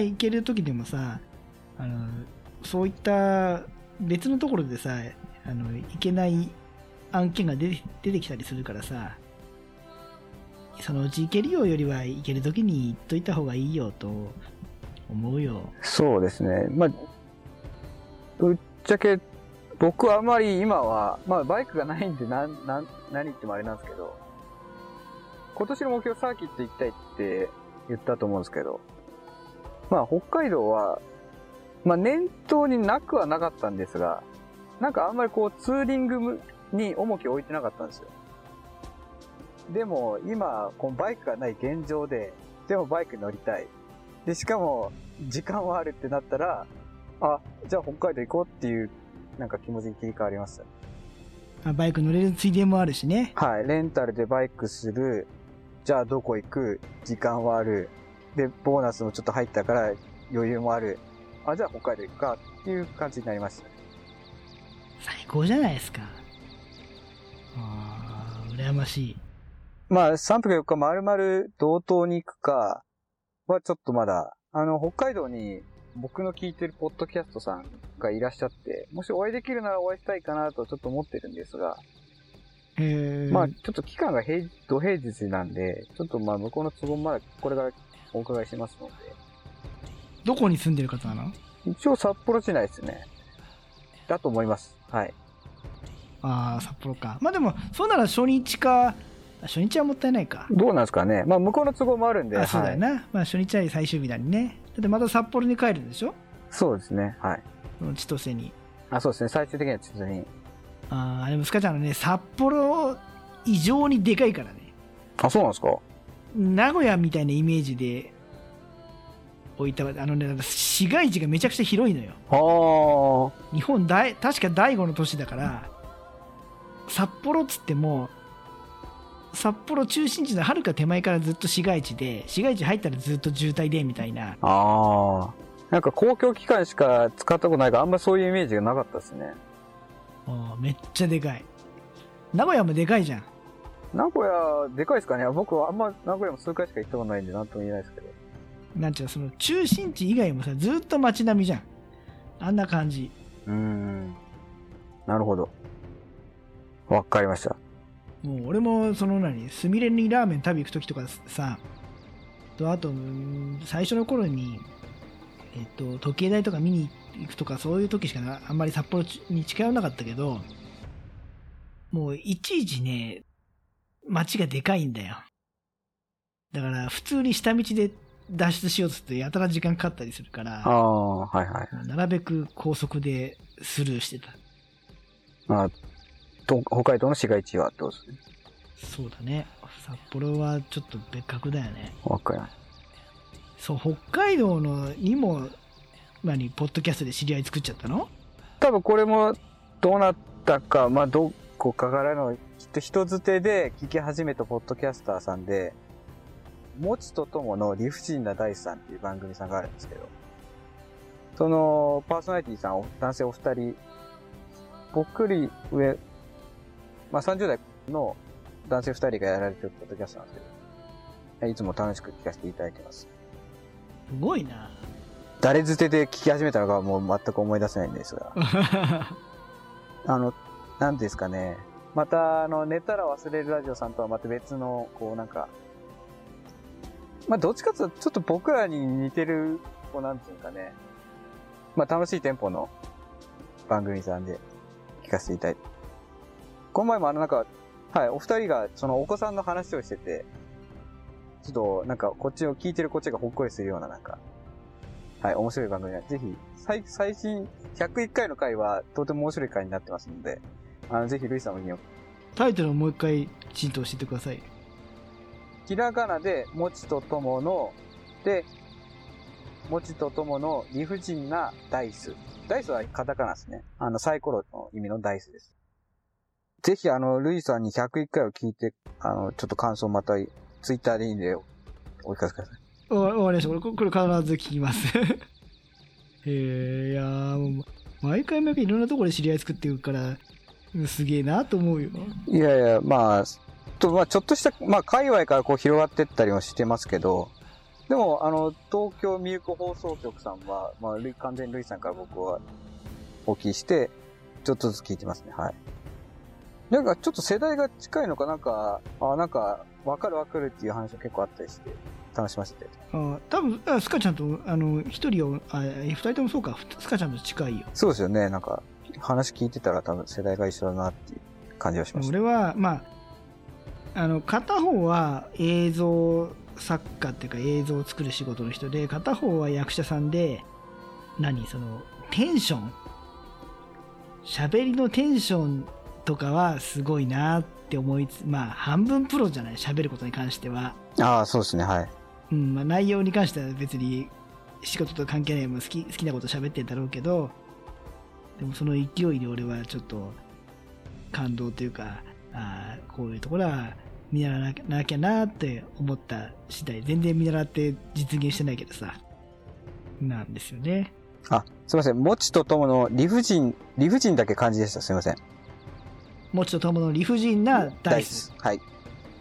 行ける時でもさあのそういった別のところでさあの行けない案件が出て出てきたりするからさそのうち行けるよよりは行ける時に行っといた方がいいよと思うよそうですね。まあ、ぶっちゃけ、僕はあまり今は、まあバイクがないんでなん、なん、何言ってもあれなんですけど、今年の目標サーキット行きたいって言ったと思うんですけど、まあ北海道は、まあ念頭になくはなかったんですが、なんかあんまりこうツーリングに重きを置いてなかったんですよ。でも今、このバイクがない現状で、でもバイクに乗りたい。で、しかも、時間はあるってなったら、あ、じゃあ北海道行こうっていう、なんか気持ちに切り替わりました。あバイク乗れるついでもあるしねはい、レンタルでバイクする。じゃあどこ行く？時間はある。で、ボーナスもちょっと入ったから余裕もある。あ、じゃあ北海道行くかっていう感じになりました。最高じゃないですかああ羨ましいまあ、3泊4日丸々同等に行くかはちょっとまだ、あの、北海道に僕の聞いてるポッドキャストさんがいらっしゃって、もしお会いできるならお会いしたいかなとちょっと思ってるんですが、まあ、ちょっと期間が平土平日なんで、ちょっとまあ、向こうの都合まだこれからお伺いしますので、どこに住んでる方なの？一応札幌市内ですね。だと思います。はい。ああ札幌かまあでもそうなら初日か初日はもったいないかどうなんですかね。まあ、向こうの都合もあるんで、あそうだよはい。な、まあ初日は最終日だねだってまた札幌に帰るんでしょ？そうですね。はい。千歳にあ、そうですね。最終的には地図に。ああでもスカちゃんのね札幌異常にでかいからねあ、そうなんですか名古屋みたいなイメージで置いたあのね市街地がめちゃくちゃ広いのよああ。日本大確か第5の都市だから札幌っつっても札幌中心地のはるか手前からずっと市街地で市街地入ったらずっと渋滞でみたいなああ。なんか公共機関しか使ったことないから、あんまそういうイメージがなかったですね。もうめっちゃでかい名古屋もでかいじゃん名古屋、でかいですかね僕はあんま名古屋も数回しか行ったことないんで、なんとも言えないですけど。なんちゅうのその中心地以外もさずっと街並みじゃんあんな感じうーん。なるほど。わかりました。もう俺もその何すみれにラーメン食べ行く時とかさとあとうん最初の頃にえっと時計台とか見に行くとかそういう時しかなあんまり札幌に近寄らなかったけどもういちいちね街がでかいんだよだから普通に下道で脱出しようとするとやたら時間かかったりするからああ、はいはい。なるべく高速でスルーしてたまあ、と北海道の市街地はどうですね。そうだね札幌はちょっと別格だよねわかりそう北海道のにも何ポッドキャストで知り合い作っちゃったの？た。多分これもどうなったか、まあどこかからの、と人づてで聞き始めたポッドキャスターさんで、もちとともの理不尽な大師さんっていう番組さんがあるんですけど、そのパーソナリティさん、お男性お二人、僕より上、まあ30代の男性二人がやられてるポッドキャストなんですけど、いつも楽しく聞かせていただいてます。すごいな誰づてで聞き始めたのかはもう全く思い出せないんですが、あの、なんですかね。また、あの、寝たら忘れるラジオさんとはまた別の、こうなんか、まあ、どっちかというと、ちょっと僕らに似てる、こうなんていうかね、まあ、楽しいテンポの番組さんで聞かせていただいて。この前もあの、なんか、はい、お二人が、そのお子さんの話をしてて、ちょっと、なんか、こっちを聞いてるこっちがほっこりするような、なんか、はい、面白い番組なので、ぜひ、最、最新101回の回は、とても面白い回になってますので、あの、ぜひ、ルイさんも見よタイトルをもう一回きちんと教えてくださいひらがなで、もちとともの、で、もちとともの理不尽なダイス。ダイスはカタカナですね。あの、サイコロの意味のダイスです。ぜひ、あの、ルイさんに101回を聞いて、あの、ちょっと感想また、ツイッターでいいんで、お聞かせください。お終わりましたこれこれ必ず聞きます へえいやーもう毎回毎回いろんなところで知り合い作っていくからうんすげえなと思うよいやいや、まあ、と、まあ、ちょっとした、まあ、界隈からこう広がってったりもしてますけど、でも、あの、東京ミルク放送局さんは、まあ、完全にルイさんから僕はお聞きして、ちょっとずつ聞いてますね。はい。なんか、ちょっと世代が近いのかなんか、あ、なんか、わかるわかるっていう話が結構あったりして、楽しませて。あ多分あスカちゃんとあの一人をあ二人ともそうかスカちゃんと近いよそうですよね。なんか、話聞いてたら多分世代が一緒だなっていう感じがしました。俺はまああの片方は映像作家っていうか映像を作る仕事の人で片方は役者さんで何？そのテンション喋りのテンションとかはすごいなって思いつまあ半分プロじゃない？喋ることに関しては、ああ、そうですね。はい。うんまあ、内容に関しては別に仕事と関係ないもん好き好きなこと喋ってんだろうけどでもその勢いで俺はちょっと感動というかあーこういうところは見習わなきゃなって思った次第全然見習って実現してないけどさなんですよねあ、すいません。もちとともの理不尽、理不尽だけ感じでした。すいません。もちとともの理不尽なダイスはい。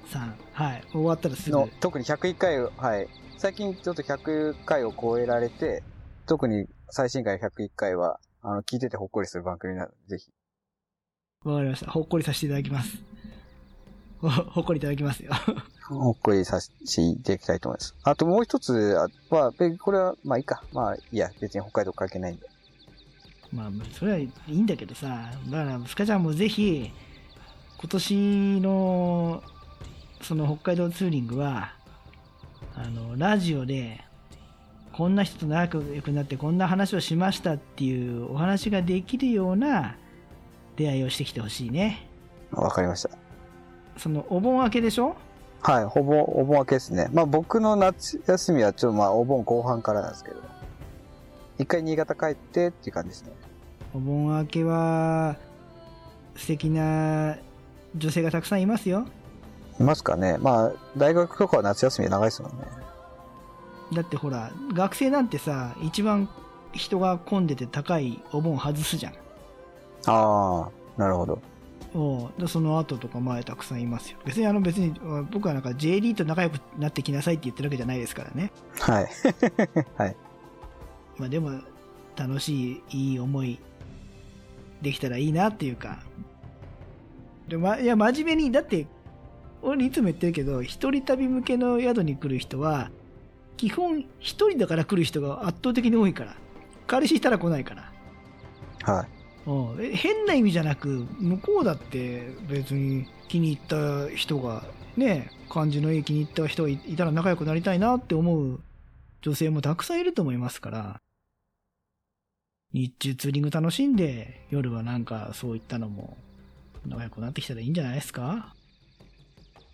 さんはい終わったらすぐの、特に101回を、はい。最近ちょっと100回を超えられて、特に最新回101回は、あの、聞いててほっこりする番組なので、ぜひ。わかりましたほっこりさせていただきますほ ほっこりいただきますよ ほっこりさせていただきたいと思います。あともう一つは、えこれは、まあいいか。まあいいや、別に北海道関係ないんで。まあ、それはいいんだけどさ、だから、スカちゃんもぜひ、今年の、その北海道ツーリングは、あの、ラジオで、こんな人と仲良くなってこんな話をしましたっていうお話ができるような出会いをしてきてほしいね。わかりました。その、お盆明けでしょ？はい、ほぼ、お盆明けですね。まあ僕の夏休みはちょっとまあお盆後半からなんですけど。一回新潟帰ってっていう感じですね。お盆明けは、素敵な女性がたくさんいますよ。いますかね。まあ、大学とかは夏休み長いですもんね。だってほら学生なんてさ一番人が混んでて高いお盆外すじゃんああ、なるほど。おうでその後とか前たくさんいますよ別にあの別に僕はなんか JD と仲良くなってきなさいって言ってるわけじゃないですからねはい。はい。まあでも楽しいいい思いできたらいいなっていうかでまいや真面目にだって俺いつも言ってるけど一人旅向けの宿に来る人は基本一人だから来る人が圧倒的に多いから。彼氏いたら来ないから。はい。うん。え変な意味じゃなく向こうだって別に気に入った人がね感じのいい気に入った人がいいたら仲良くなりたいなって思う女性もたくさんいると思いますから。日中ツーリング楽しんで夜はなんかそういったのも仲良くなってきたらいいんじゃないですか？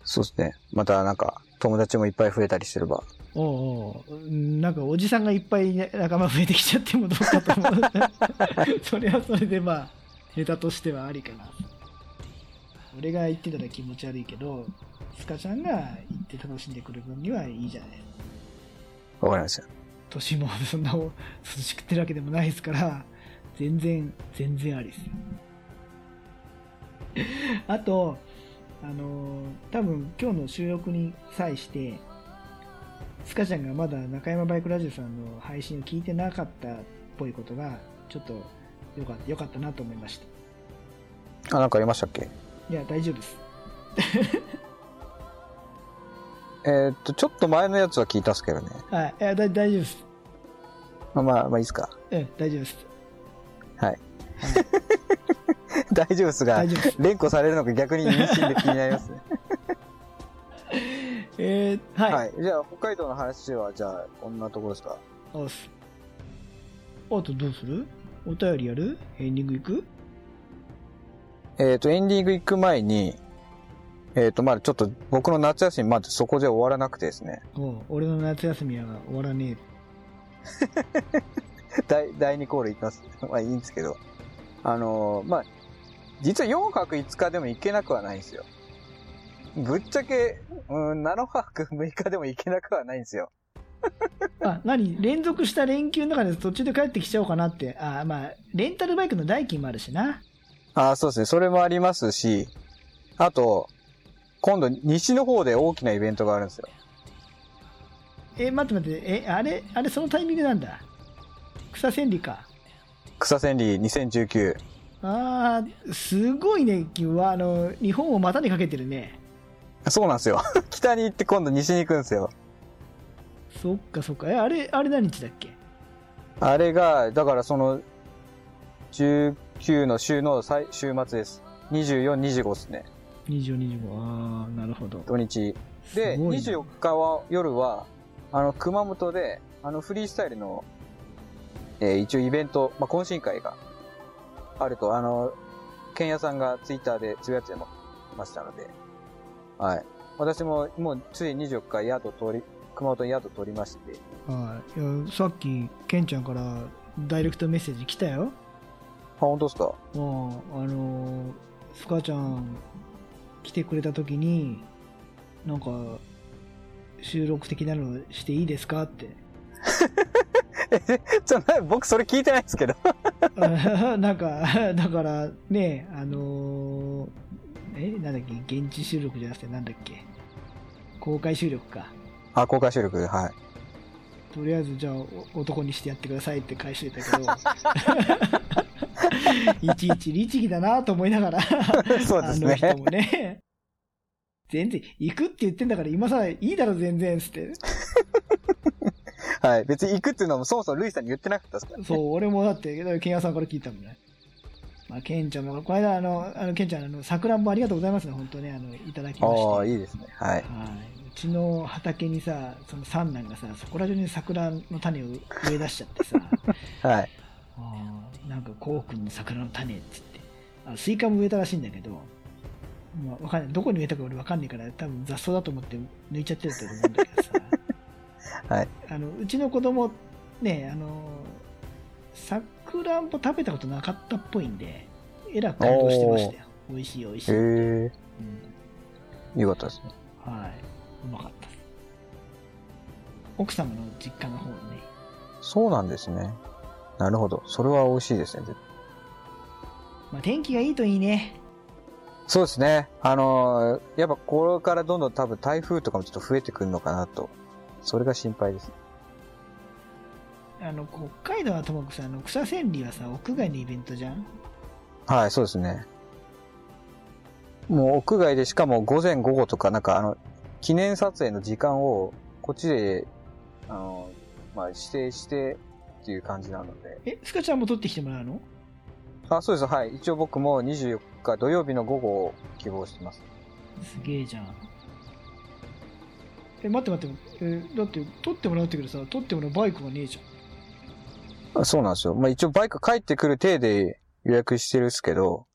そうですね。またなんか、友達もいっぱい増えたりすれば。おうおううんなんかおじさんがいっぱいね仲間増えてきちゃってもどうかと思う それはそれでまあネタとしてはありかな俺が言ってたら気持ち悪いけどスカちゃんが行って楽しんでくる分にはいいじゃないわかりました。年もそんな涼しくってるわけでもないですから全然全然ありですよ あとあの多分今日の収録に際してスカちゃんがまだ中山バイクラジオさんの配信を聞いてなかったっぽいことがちょっとよかったよかったなと思いましたあ、なんかありましたっけ？いや大丈夫です。えーっと、ちょっと前のやつは聞いたっすけどね。はい。いやだ大丈夫です。まあまあ、まあいいっすか。うん大丈夫です。はい。はい大丈夫っすが連呼されるのか逆に意味深で気になりますね。えー、はい、はい。じゃあ、北海道の話は、じゃあ、こんなところですか？おっすあとどうする？お便りやる？エンディングいく？えっ、と、エンディング行く前に、えっ、と、まだちょっと僕の夏休みまだそこで終わらなくてですね。おう俺の夏休みは終わらね 第第2コール行きます。まあいいんですけど。あのーまあ、実は4泊5日でも行けなくはないんですよ。ぶっちゃけ、うん、7泊6日でも行けなくはないんですよ。えあ何？連続した連休の中で途中で帰ってきちゃおうかなってあまあレンタルバイクの代金もあるしなああ、そうですね。それもありますし、あと、今度西の方で大きなイベントがあるんですよ。え、待って待って、え、あれ、あれそのタイミングなんだ。草千里か。草千里2019。ああ、すごいね、あの、日本を股にかけてるね。そうなんですよ。北に行って今度西に行くんですよ。そっかそっか。え、あれ、あれ何日だっけ？あれが、だからその、19の週の最週末です。24、25ですね。?24、25。ああ、なるほど。土日。で、すごいな24日は、夜は、あの、熊本で、あの、フリースタイルの、えー一応イベント、まあ、懇親会があると、あの、ケンヤさんがツイッターでつぶやいてましたので、はい。私も、もう、つい24日宿取り、熊本に宿取りまして、はい。いや、さっき、ケンちゃんから、ダイレクトメッセージ来たよ。あ、本当ですか？うん、あのー、スカちゃん来てくれた時に、なんか、収録的なのしていいですか？って。ちょ、な僕それ聞いてないですけど。なんか、だからね、あのーえ、なんだっけ、現地収録じゃなくてなんだっけ、公開収録か。あ、公開収録、はい。とりあえず、じゃあ、お男にしてやってくださいって返しといたけど、いちいち律儀だなと思いながら、そうですねあの人もね、全然、行くって言ってんだから、今さらいいだろ、全然、つって。はい。別に行くっていうのもそもそもルイさんに言ってなかったですからね。そう、俺もだって、ケンヤさんから聞いたもんね。まあ、ケンちゃんも、この間、あの、あのケンちゃん、あの、さくらんぼありがとうございますね、本当ね、あの、いただきまして。ああ、いいですね。はい。はい。うちの畑にさ、その三男がさ、そこら中に桜の種を植え出しちゃってさ、はい。あーなんか、こうくんの桜の種っつって、あスイカも植えたらしいんだけど、まあ、わかんない。どこに植えたか俺わかんないから、多分雑草だと思って抜いちゃってると思うんだけどさ、はい。あの、うちの子供、ね、あの、さくらんぼ食べたことなかったっぽいんで、えらく感動してましたよ。美味しい美味しい。へえ、うんよかったですね。はい。うまかったです。奥様の実家の方にね、そうなんですね。なるほど。それは美味しいですね。まあ、天気がいいといいね。そうですね。あのーやっぱこれからどんどん多分台風とかもちょっと増えてくるのかなと。それが心配です。あの、北海道はともかくさ、あの、草千里はさ、屋外のイベントじゃん？はい、そうですね。もう屋外でしかも午前午後とかなんかあの、記念撮影の時間をこっちで、あの、まあ指定してっていう感じなので。え、スカちゃんも撮ってきてもらうの？あ、そうです。はい。一応僕も24日土曜日の午後を希望してます。すげえじゃん。え、待って待って、えだって、撮ってもらうってけどさ、撮ってもらうバイクがねえじゃん。あそうなんですよ。まあ一応バイク帰ってくる体で予約してるんですけど、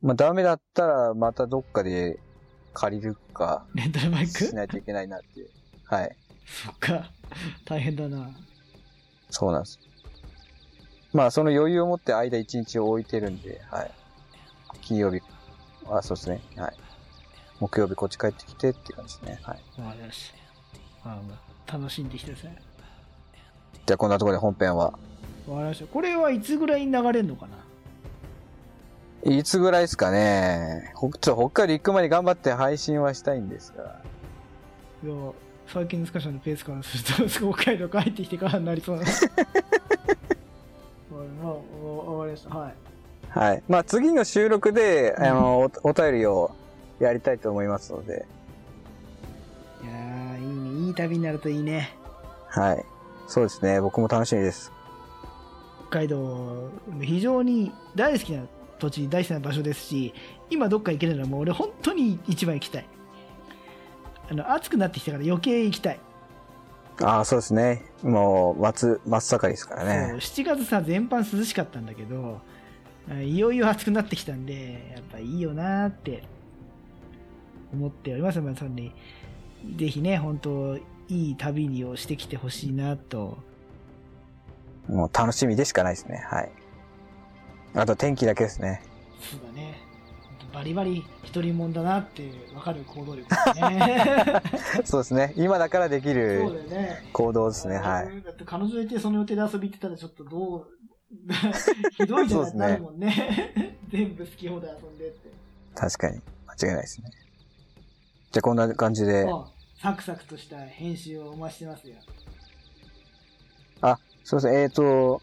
まあダメだったらまたどっかで借りるか レンタルバイク？しないといけないなっていう。はい。そっか。大変だな。そうなんです。まあその余裕を持って間1日を置いてるんで、はい。金曜日、あ、そうですね。はい。木曜日こっち帰ってきてっていう感じですね。はい。わかりました。楽しんできてください。じゃあこんなところで本編は。わかりました。これはいつぐらいに流れるのかな？いつぐらいですかね。ほちょ北海道行く前に頑張って配信はしたいんですが。いや、最近のスカシャンのペースからすると、北海道帰ってきてからになりそうな。わかりました。はい。はい。まあ次の収録で、あの、おお便りをやりたいと思いますので、いやー、いいね。いい旅になるといいね。はい。そうですね。僕も楽しみです。北海道、非常に大好きな土地、大好きな場所ですし、今どっか行けるのはもう俺本当に一番行きたい。あの、暑くなってきたから余計行きたい。ああ、そうですね。もう、松、真っ盛りですからそうね。7月さ、全般涼しかったんだけど、あいよいよ暑くなってきたんで、やっぱいいよなーって思っております。まあ、そんに、ぜひね、本当いい旅にをしてきてほしいなと。もう楽しみでしかないですね。はい。あと天気だけですね。そうだね。バリバリ一人もんだなって分かる行動力だね。そうですね。今だからできる。行動ですね。はい。だって彼女いてその予定で遊び行ってたらちょっとどう、ひどいじゃない？ですねなるもんね。全部好き放題遊んでって。確かに。間違いないですね。じゃあこんな感じで。あサクサクとした編集をお待ちしてますよ。あ、すいません。えっ、と、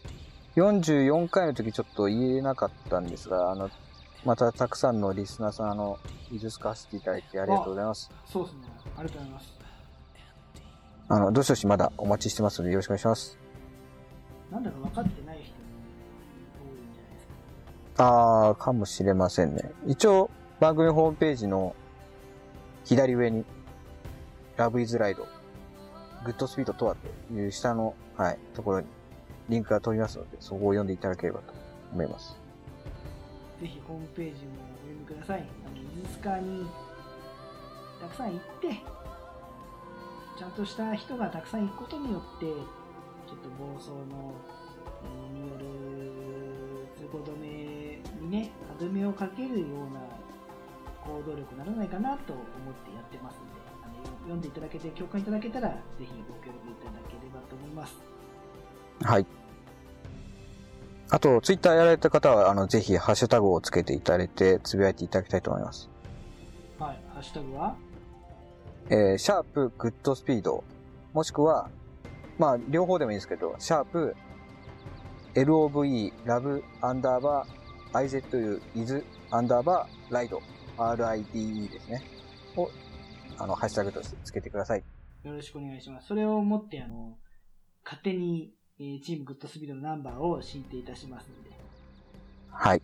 44回の時ちょっと言えなかったんですが、あの、またたくさんのリスナーさん、あの、いずすか？せていただいてありがとうございます。そうですね。ありがとうございます。あの、どしどしまだお待ちしてますのでよろしくお願いします。なんだか分かってない人も多いんじゃないですか？あー、かもしれませんね。一応、番組ホームページの左上に、Love is Ride、グッドスピードとはという下の、はい、ところにリンクが飛びますので、そこを読んでいただければと思います。ぜひホームページもお読みください。あの、伊豆スカにたくさん行って、ちゃんとした人がたくさん行くことによって、ちょっと暴走の、えーによる通行止めにね、歯止めをかけるような行動力にならないかなと思ってやってますので、あの読んでいただけて、共感いただけたら、ぜひご協力いただければと思います。はい。あと、ツイッターやられた方は、あの、ぜひ、ハッシュタグをつけていただいて、つぶやいていただきたいと思います。はい、ハッシュタグは？えー、シャープグッドスピード、もしくは、まあ、両方でもいいですけど、シャープ LOVE ラブアンダーバー IZU イズアンダーバーライド RIDE ですね。を、あの、ハッシュタグとしてつけてください。よろしくお願いします。それをもって、あの、勝手に、えーチームグッドスピードのナンバーを申請いたしますので。はい。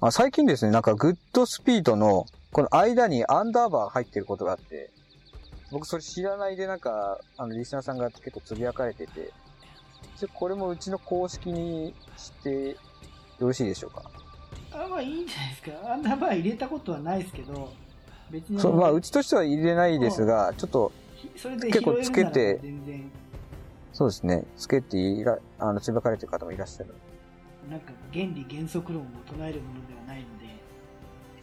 あ最近ですね、なんかグッドスピードの、この間にアンダーバー入ってることがあって、僕それ知らないでなんか、あの、リスナーさんが結構つぶやかれてて、これもうちの公式にしてよろしいでしょうか？あ、まあいいんじゃないですか。アンダーバー入れたことはないですけど、別にそう、まあ、うちとしては入れないですが、ちょっと、結構つけてそうですね、つけていら、あの、つぶやかれてる方もいらっしゃる。なんか原理原則論を唱えるものではないので、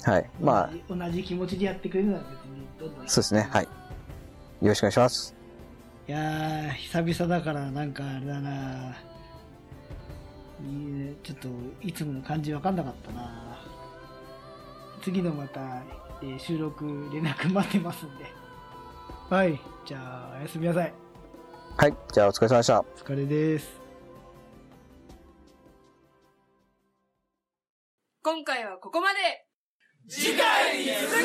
はい。まあ、同じ気持ちでやってくれるなら別にどんどんそうですね、はい。よろしくお願いします。いやー、久々だからなんかあれだな。ちょっといつもの感じわかんなかったな。次のまた、えー収録連絡待ってますんで。はい、じゃあおやすみなさい。はい。じゃあ、お疲れ様でした。お疲れです。今回はここまで次回に続く